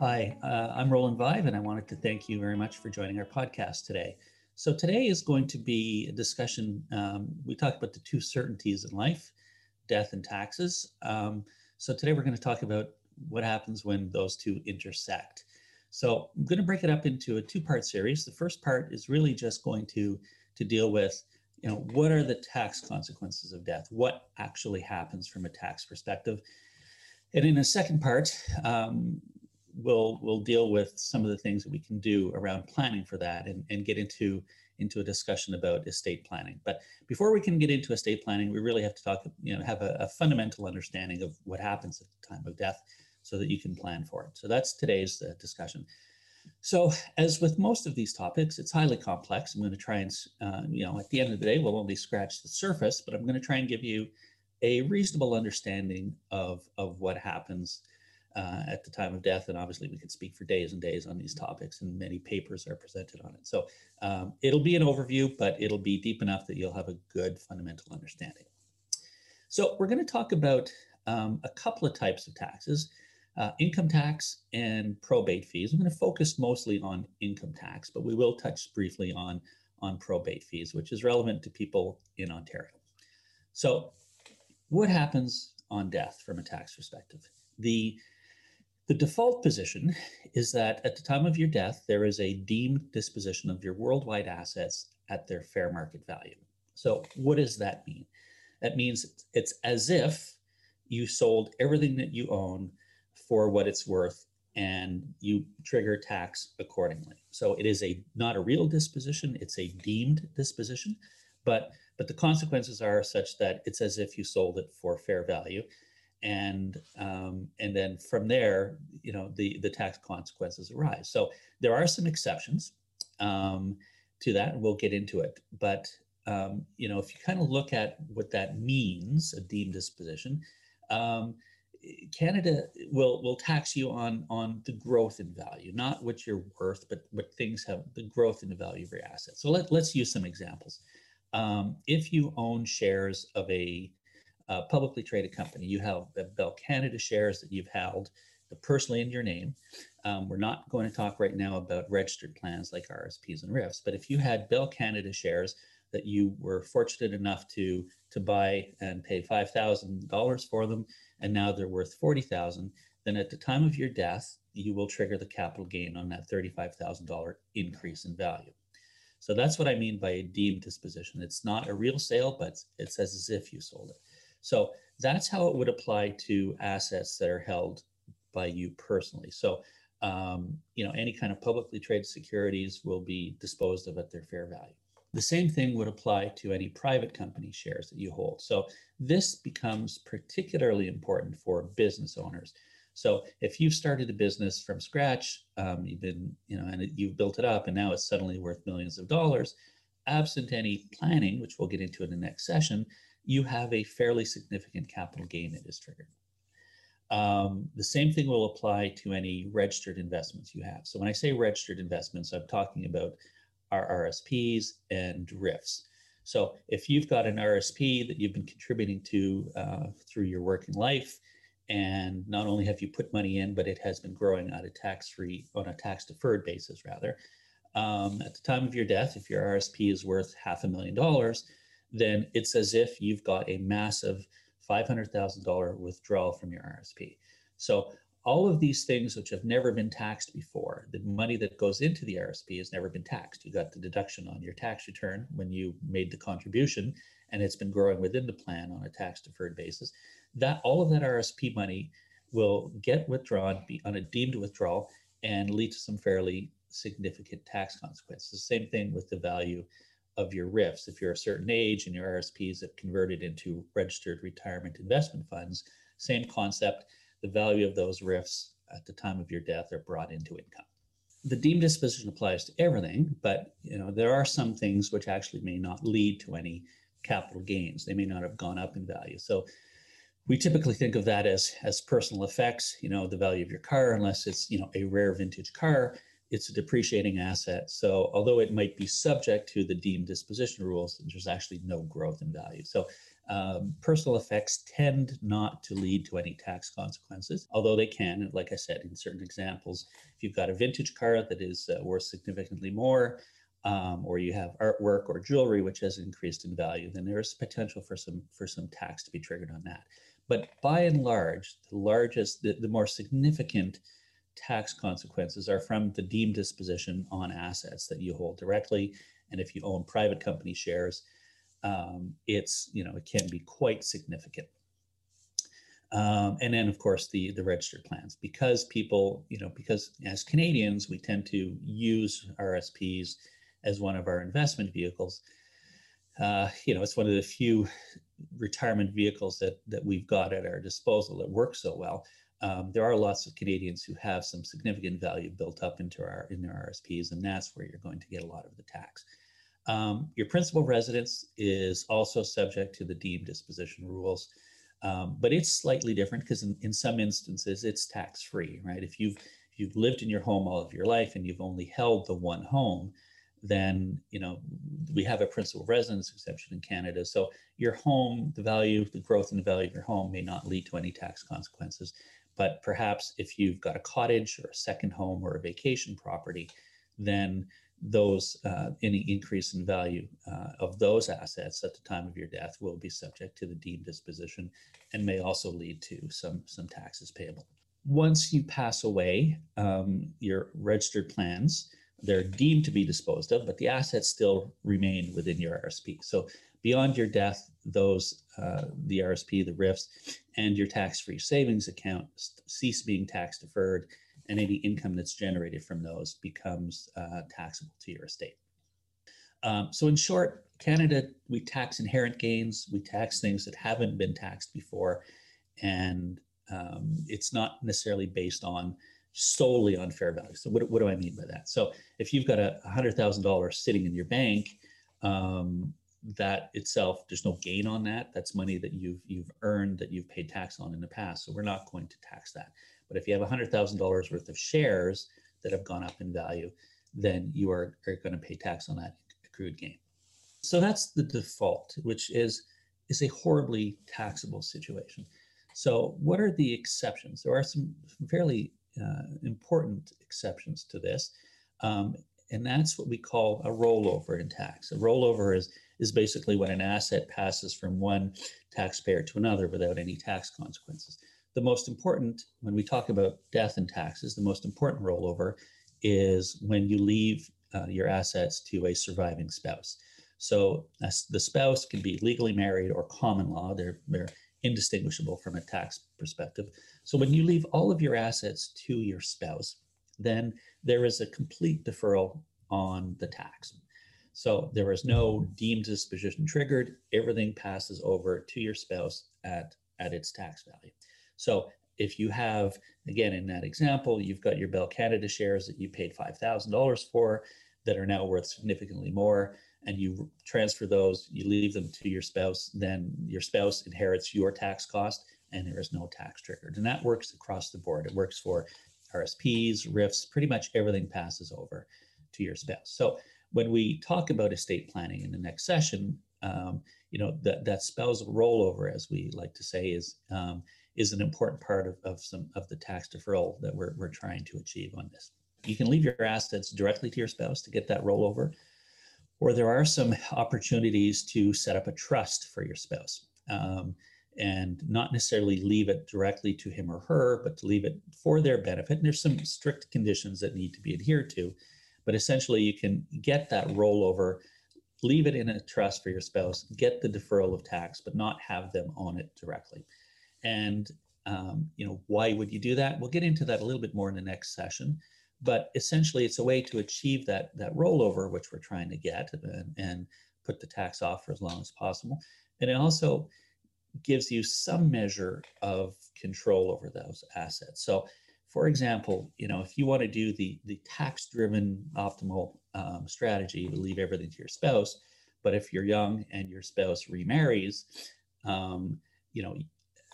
Hi, uh, I'm Rolland Vive, and I wanted to thank you very much for joining our podcast today. So, today is going to be a discussion. Um, we talked about the two certainties in life death and taxes. Um, so, today we're going to talk about what happens when those two intersect. So, I'm going to break it up into a two part series. The first part is really just going to, to deal with you know what are the tax consequences of death what actually happens from a tax perspective and in a second part um, we'll we'll deal with some of the things that we can do around planning for that and, and get into into a discussion about estate planning. But before we can get into estate planning, we really have to talk, you know, have a, a fundamental understanding of what happens at the time of death so that you can plan for it. So that's today's uh, discussion. So, as with most of these topics, it's highly complex. I'm going to try and, uh, you know, at the end of the day, we'll only scratch the surface, but I'm going to try and give you a reasonable understanding of, of what happens uh, at the time of death. And obviously, we could speak for days and days on these topics, and many papers are presented on it. So um, it'll be an overview, but it'll be deep enough that you'll have a good fundamental understanding. So we're going to talk about um, a couple of types of taxes. Uh, income tax and probate fees. I'm going to focus mostly on income tax, but we will touch briefly on, on probate fees, which is relevant to people in Ontario. So, what happens on death from a tax perspective? The the default position is that at the time of your death, there is a deemed disposition of your worldwide assets at their fair market value. So, what does that mean? That means it's as if you sold everything that you own for what it's worth and you trigger tax accordingly. So it is a not a real disposition, it's a deemed disposition, but but the consequences are such that it's as if you sold it for fair value and um, and then from there, you know, the the tax consequences arise. So there are some exceptions um, to that, and we'll get into it. But um, you know, if you kind of look at what that means, a deemed disposition, um, Canada will will tax you on on the growth in value, not what you're worth, but what things have the growth in the value of your assets. So let, let's use some examples. Um, if you own shares of a uh, publicly traded company. You have the Bell Canada shares that you've held personally in your name. Um, we're not going to talk right now about registered plans like RSPs and RRIFs, but if you had Bell Canada shares that you were fortunate enough to to buy and pay five thousand dollars for them, and now they're worth forty thousand, then at the time of your death, you will trigger the capital gain on that thirty-five thousand dollar increase in value. So that's what I mean by a deemed disposition. It's not a real sale, but it's as if you sold it. So that's how it would apply to assets that are held by you personally. So, um, you know, any kind of publicly traded securities will be disposed of at their fair value. The same thing would apply to any private company shares that you hold. So this becomes particularly important for business owners. So if you've started a business from scratch, um, you've been, you know, and you've built it up, and now it's suddenly worth millions of dollars, absent any planning, which we'll get into in the next session, you have a fairly significant capital gain that is triggered. Um, the same thing will apply to any registered investments you have. So when I say registered investments, I'm talking about our RSPs and RRIFs. So if you've got an RSP that you've been contributing to uh, through your working life, and not only have you put money in, but it has been growing on a tax-free, on a tax-deferred basis rather. Um, at the time of your death, if your RSP is worth half a million dollars, then it's as if you've got a massive $500,000 withdrawal from your RSP. So all of these things which have never been taxed before, the money that goes into the RSP has never been taxed. You got the deduction on your tax return when you made the contribution, and it's been growing within the plan on a tax deferred basis. That all of that RSP money will get withdrawn, be on a deemed withdrawal, and lead to some fairly significant tax consequences. The same thing with the value of your RRIFs. If you're a certain age and your RSPs have converted into registered retirement investment funds, same concept. The value of those RRIFs at the time of your death are brought into income. The deemed disposition applies to everything, but you know there are some things which actually may not lead to any capital gains. They may not have gone up in value. So we typically think of that as as personal effects. You know, the value of your car, unless it's you know a rare vintage car, it's a depreciating asset. So although it might be subject to the deemed disposition rules, there's actually no growth in value. So um, personal effects tend not to lead to any tax consequences, although they can, like I said, in certain examples. If you've got a vintage car that is uh, worth significantly more, um, or you have artwork or jewelry which has increased in value, then there is potential for some for some tax to be triggered on that. But by and large, the largest, the, the more significant tax consequences are from the deemed disposition on assets that you hold directly, and if you own private company shares, um, it's you know it can be quite significant. Um, and then of course the the registered plans because people you know because as Canadians we tend to use RSPs as one of our investment vehicles. Uh, you know it's one of the few retirement vehicles that that we've got at our disposal that work so well. Um, there are lots of Canadians who have some significant value built up into our in their RSPs, and that's where you're going to get a lot of the tax. Um, your principal residence is also subject to the deemed disposition rules, um, but it's slightly different because in, in some instances it's tax free, right? If you've if you've lived in your home all of your life and you've only held the one home, then you know we have a principal residence exemption in Canada. So your home, the value, the growth in the value of your home may not lead to any tax consequences. But perhaps if you've got a cottage or a second home or a vacation property, then those uh, any increase in value uh, of those assets at the time of your death will be subject to the deemed disposition and may also lead to some some taxes payable. Once you pass away, um, your registered plans they're deemed to be disposed of, but the assets still remain within your RSP. So beyond your death, those uh, the RSP, the RRIFs, and your tax-free savings account cease being tax deferred and any income that's generated from those becomes uh, taxable to your estate. Um, so, in short, Canada, we tax inherent gains, we tax things that haven't been taxed before, and um, it's not necessarily based on solely on fair value. So, what, what do I mean by that? So, if you've got a $100,000 sitting in your bank, um, that itself, there's no gain on that. That's money that you've you've earned that you've paid tax on in the past. So we're not going to tax that. But if you have $100,000 worth of shares that have gone up in value, then you are, are going to pay tax on that accrued gain. So that's the default, which is is a horribly taxable situation. So what are the exceptions? There are some fairly uh, important exceptions to this, um, and that's what we call a rollover in tax. A rollover is is basically when an asset passes from one taxpayer to another without any tax consequences the most important, when we talk about death and taxes, the most important rollover is when you leave uh, your assets to a surviving spouse. So the spouse can be legally married or common law. They're, they're indistinguishable from a tax perspective. So when you leave all of your assets to your spouse, then there is a complete deferral on the tax. So there is no deemed disposition triggered. Everything passes over to your spouse at, at its tax value. So if you have, again, in that example, you've got your Bell Canada shares that you paid $5,000 for that are now worth significantly more, and you transfer those, you leave them to your spouse, then your spouse inherits your tax cost and there is no tax triggered. And that works across the board. It works for RSPs, RRIFs, pretty much everything passes over to your spouse. So when we talk about estate planning in the next session, um, you know, that, that spousal rollover, as we like to say, is um, is an important part of, of some of the tax deferral that we're, we're trying to achieve on this. You can leave your assets directly to your spouse to get that rollover, or there are some opportunities to set up a trust for your spouse. Um, and not necessarily leave it directly to him or her, but to leave it for their benefit. And there's some strict conditions that need to be adhered to. But essentially, you can get that rollover, leave it in a trust for your spouse, get the deferral of tax, but not have them on it directly. And um, you know, why would you do that? We'll get into that a little bit more in the next session. But essentially, it's a way to achieve that that rollover, which we're trying to get, and, and put the tax off for as long as possible. And it also gives you some measure of control over those assets. So, for example, you know, if you want to do the the tax-driven optimal um, strategy, to leave everything to your spouse. But if you're young and your spouse remarries, um, you know,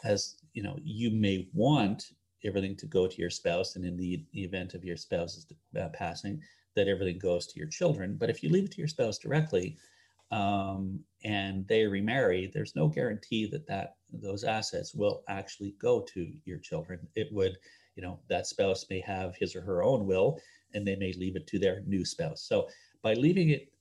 as you know, you may want everything to go to your spouse, and in the event of your spouse's uh, passing, that everything goes to your children. But if you leave it to your spouse directly, um, and they remarry, there's no guarantee that that those assets will actually go to your children. It would, you know, that spouse may have his or her own will, and they may leave it to their new spouse. So by leaving it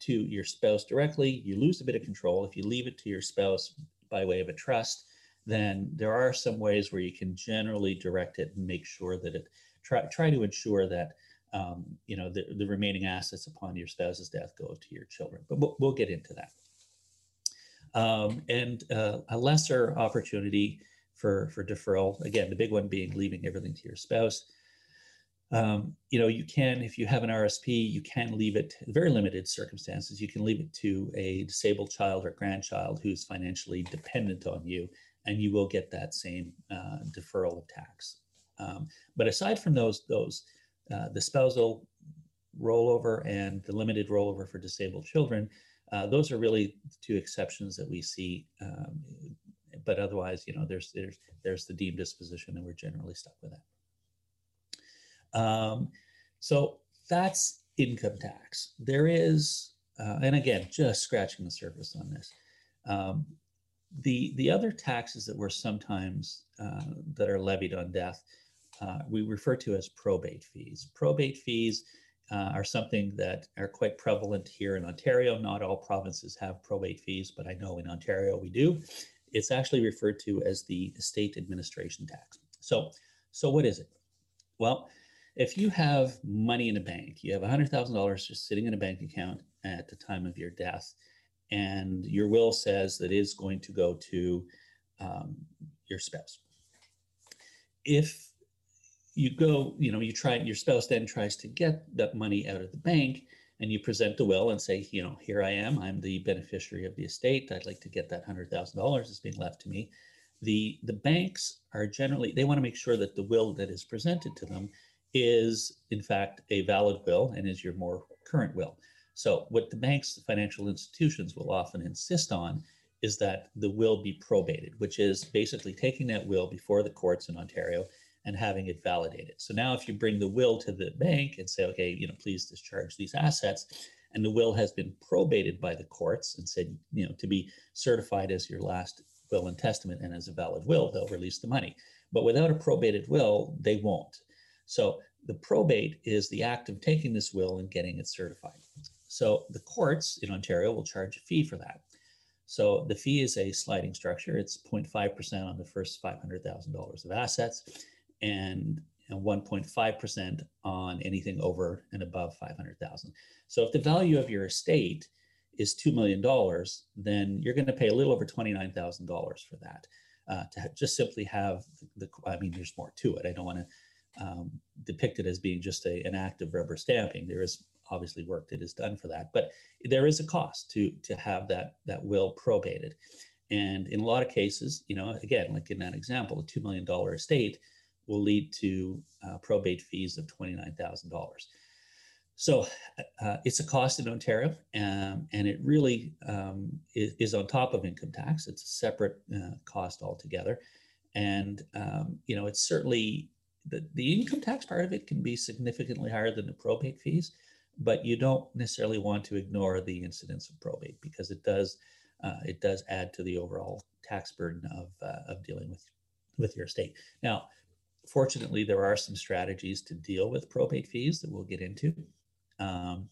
to your spouse directly, you lose a bit of control. If you leave it to your spouse by way of a trust, then there are some ways where you can generally direct it and make sure that it try try to ensure that um, you know the, the remaining assets upon your spouse's death go to your children. But we'll, we'll get into that. Um, and uh, a lesser opportunity for for deferral. Again, the big one being leaving everything to your spouse. Um, you know, you can, if you have an RSP, you can leave it, very limited circumstances, you can leave it to a disabled child or grandchild who's financially dependent on you, and you will get that same uh, deferral of tax. Um, but aside from those, those uh, the spousal rollover and the limited rollover for disabled children, uh, those are really two exceptions that we see. Um, but otherwise, you know, there's there's there's the deemed disposition, and we're generally stuck with that. Um, so that's income tax. There is, uh, and again, just scratching the surface on this. Um, the the other taxes that were sometimes uh, that are levied on death, uh, we refer to as probate fees. Probate fees uh, are something that are quite prevalent here in Ontario. Not all provinces have probate fees, but I know in Ontario we do. It's actually referred to as the estate administration tax. So, so what is it? Well, if you have money in a bank, you have $100,000 just sitting in a bank account at the time of your death, and your will says that is going to go to um, your spouse. If you go, you know, you try, your spouse then tries to get that money out of the bank and you present the will and say, you know, here I am, I'm the beneficiary of the estate. I'd like to get that hundred thousand dollars that's being left to me. The the banks are generally they want to make sure that the will that is presented to them is in fact a valid will and is your more current will. So what the banks, the financial institutions will often insist on is that the will be probated, which is basically taking that will before the courts in Ontario and having it validated. So now if you bring the will to the bank and say, okay, you know, please discharge these assets, and the will has been probated by the courts and said, you know, to be certified as your last will and testament and as a valid will, they'll release the money. But without a probated will, they won't. So the probate is the act of taking this will and getting it certified. So the courts in Ontario will charge a fee for that. So the fee is a sliding structure. It's 0.5% on the first $500,000 of assets and 1.5% on anything over and above 500,000. So if the value of your estate is $2 million, then you're going to pay a little over $29,000 for that. Uh, to just simply have the, I mean, there's more to it. I don't want to um, depict it as being just a, an act of rubber stamping. There is obviously work that is done for that, but there is a cost to to have that that will probated. And in a lot of cases, you know, again, like in that example, a $2 million estate, will lead to uh, probate fees of $29,000. So uh, it's a cost in Ontario, um, and it really um, is, is, on top of income tax. It's a separate uh, cost altogether, and um, you know it's certainly the, the income tax part of it can be significantly higher than the probate fees, but you don't necessarily want to ignore the incidence of probate because it does uh, it does add to the overall tax burden of uh, of dealing with with your estate. Now, fortunately, there are some strategies to deal with probate fees that we'll get into. Um,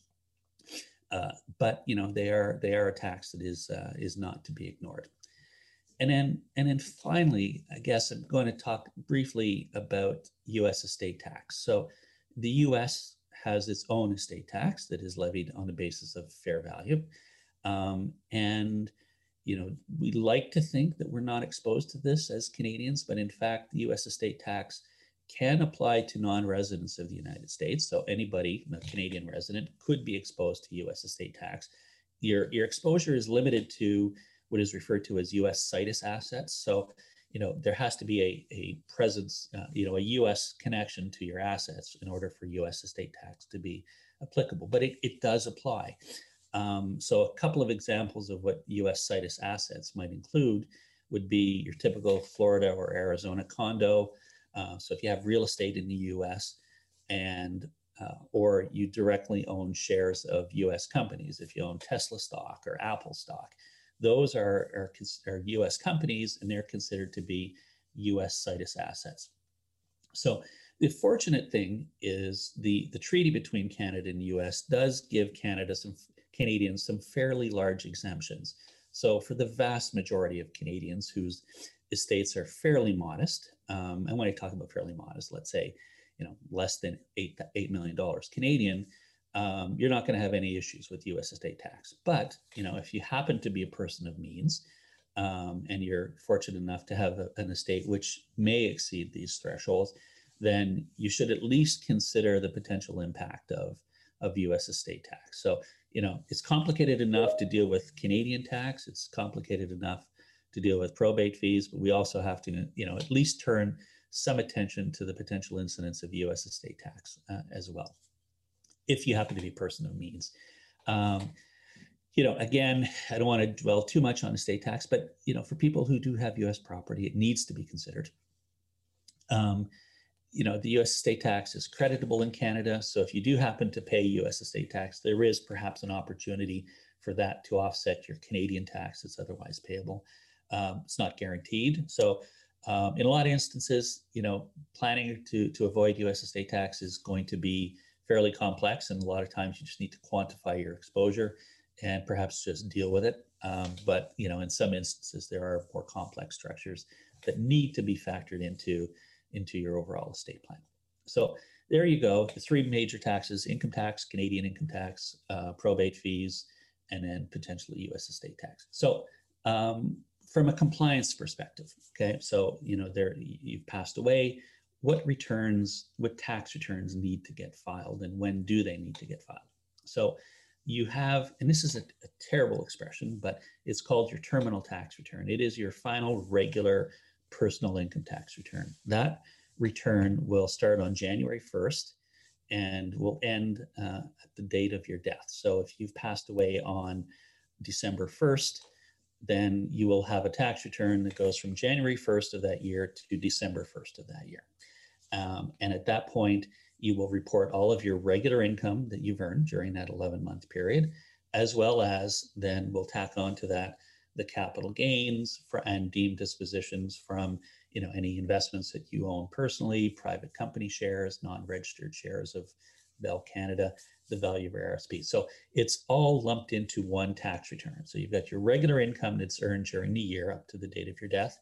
uh, but you know they are they are a tax that is uh, is not to be ignored. And then and then finally, I guess I'm going to talk briefly about U.S. estate tax. So the U.S. has its own estate tax that is levied on the basis of fair value, um, and you know, we like to think that we're not exposed to this as Canadians, but in fact, the US estate tax can apply to non-residents of the United States. So anybody, a Canadian resident, could be exposed to US estate tax. Your, your exposure is limited to what is referred to as US situs assets. So, you know, there has to be a, a presence, uh, you know, a US connection to your assets in order for US estate tax to be applicable, but it, it does apply. Um, so a couple of examples of what U.S. situs assets might include would be your typical Florida or Arizona condo. Uh, so if you have real estate in the U.S. and uh, or you directly own shares of US companies, if you own Tesla stock or Apple stock, those are, are, are US companies and they're considered to be US situs assets. So the fortunate thing is the, the treaty between Canada and the US does give Canada some Canadians some fairly large exemptions. So for the vast majority of Canadians whose estates are fairly modest, um, and when I talk about fairly modest, let's say you know less than eight eight million dollars Canadian, um, you're not going to have any issues with U.S. estate tax. But you know if you happen to be a person of means um, and you're fortunate enough to have a, an estate which may exceed these thresholds, then you should at least consider the potential impact of of U.S. estate tax. So you know it's complicated enough to deal with Canadian tax. It's complicated enough to deal with probate fees, but we also have to you know at least turn some attention to the potential incidence of U.S. estate tax uh, as well, if you happen to be a person of means. Um, you know, again, I don't want to dwell too much on estate tax, but you know, for people who do have U.S. property, it needs to be considered. Um, you know, the U.S. estate tax is creditable in Canada, so if you do happen to pay U.S. estate tax, there is perhaps an opportunity for that to offset your Canadian tax that's otherwise payable. Um, it's not guaranteed, so um, in a lot of instances, you know, planning to to avoid U.S. estate tax is going to be fairly complex, and a lot of times you just need to quantify your exposure and perhaps just deal with it. Um, but you know, in some instances, there are more complex structures that need to be factored into into your overall estate plan. So there you go. The three major taxes: income tax, Canadian income tax, uh, probate fees, and then potentially U.S. estate tax. So um, from a compliance perspective. Okay, so you know there you've passed away. What returns, what tax returns need to get filed, and when do they need to get filed? So you have, and this is a, a terrible expression, but it's called your terminal tax return. It is your final regular personal income tax return. That return will start on January 1st and will end uh, at the date of your death. So if you've passed away on December 1st, then you will have a tax return that goes from January 1st of that year to December 1st of that year. Um, and at that point, you will report all of your regular income that you've earned during that 11 month period, as well as then we'll tack on to that the capital gains for, and deemed dispositions from you know any investments that you own personally, private company shares, non-registered shares of Bell Canada, the value of your RSP. So it's all lumped into one tax return. So you've got your regular income that's earned during the year up to the date of your death,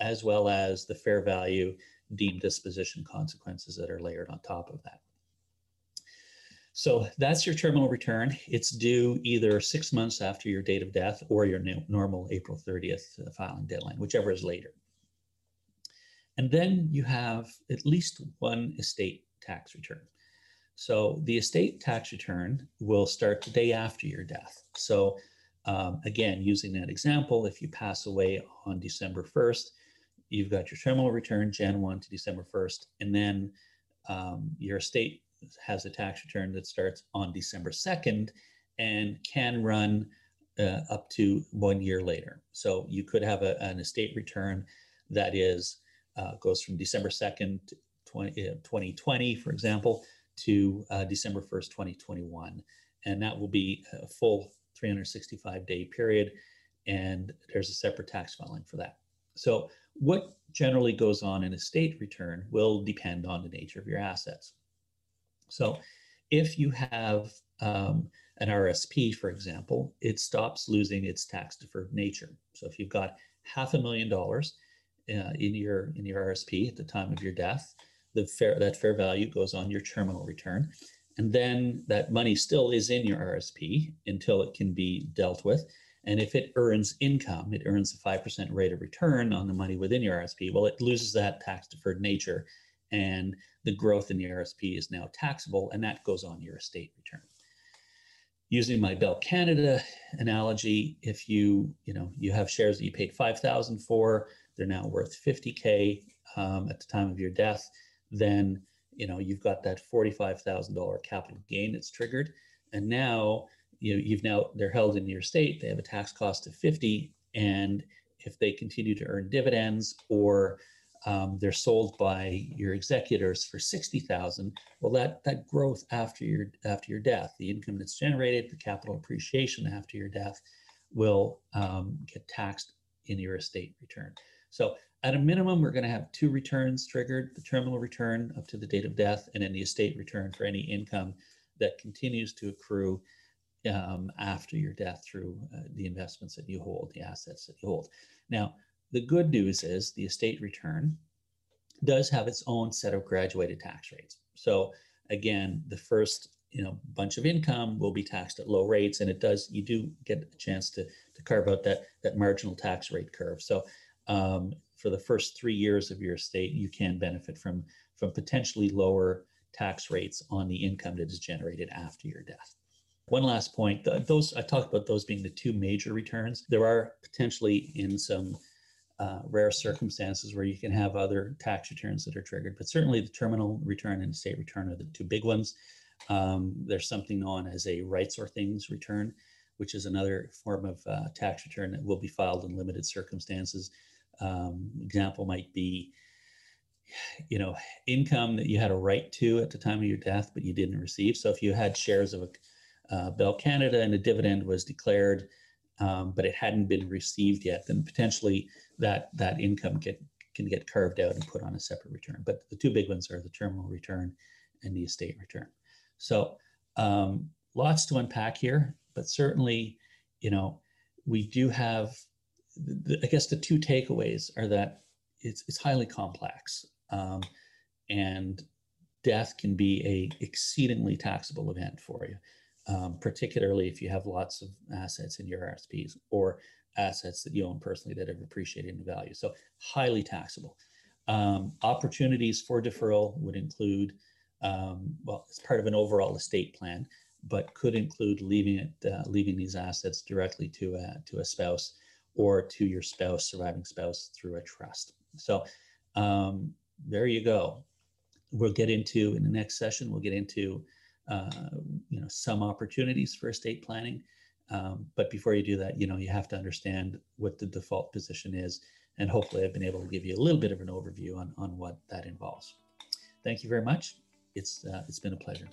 as well as the fair value deemed disposition consequences that are layered on top of that. So that's your terminal return. It's due either six months after your date of death or your new, normal April 30th filing deadline, whichever is later. And then you have at least one estate tax return. So the estate tax return will start the day after your death. So um, again, using that example, if you pass away on December 1st, you've got your terminal return Jan 1 to December 1st, and then um, your estate has a tax return that starts on December 2nd and can run uh, up to one year later. So you could have a, an estate return that is uh, goes from December 2nd, 20, uh, 2020, for example, to uh, December 1st, 2021. And that will be a full 365 day period. And there's a separate tax filing for that. So, what generally goes on in a state return will depend on the nature of your assets. So, if you have um, an RSP, for example, it stops losing its tax deferred nature. So, if you've got half a million dollars uh, in your in your RSP at the time of your death, the fair that fair value goes on your terminal return and then that money still is in your RSP until it can be dealt with. And if it earns income, it earns a 5% rate of return on the money within your RSP. Well, it loses that tax deferred nature, and the growth in the RSP is now taxable, and that goes on your estate return. Using my Bell Canada analogy, if you you know you have shares that you paid 5,000 for, they're now worth 50k um, at the time of your death then you know you've got that $45,000 capital gain that's triggered and now you know, you've now they're held in your state they have a tax cost of 50 and if they continue to earn dividends or um, they're sold by your executors for 60,000 well that that growth after your after your death the income that's generated the capital appreciation after your death will um, get taxed in your estate return. So at a minimum we're going to have two returns triggered the terminal return up to the date of death and then the estate return for any income that continues to accrue um, after your death through uh, the investments that you hold the assets that you hold. Now the good news is the estate return does have its own set of graduated tax rates. So again, the first you know bunch of income will be taxed at low rates, and it does you do get a chance to to carve out that that marginal tax rate curve. So um, for the first three years of your estate, you can benefit from from potentially lower tax rates on the income that is generated after your death. One last point: those I talked about those being the two major returns. There are potentially in some uh, rare circumstances where you can have other tax returns that are triggered. But certainly the terminal return and state return are the two big ones. Um, there's something known as a rights or things return, which is another form of uh, tax return that will be filed in limited circumstances. Um, example might be, you know, income that you had a right to at the time of your death, but you didn't receive. So if you had shares of a uh, Bell Canada and a dividend was declared, um, but it hadn't been received yet, then potentially that that income get can get carved out and put on a separate return. But the two big ones are the terminal return and the estate return. So um, lots to unpack here, but certainly, you know, we do have. The, I guess the two takeaways are that it's it's highly complex, um, and death can be a exceedingly taxable event for you, um, particularly if you have lots of assets in your RSPs or assets that you own personally that have appreciated in value. So highly taxable. Um, opportunities for deferral would include, um, well, it's part of an overall estate plan, but could include leaving it, uh, leaving these assets directly to a, to a spouse or to your spouse, surviving spouse, through a trust. So um, there you go. We'll get into in the next session. We'll get into you know some opportunities for estate planning um, but before you do that, you know, you have to understand what the default position is. And hopefully I've been able to give you a little bit of an overview on, on what that involves. Thank you very much. It's, uh, it's been a pleasure.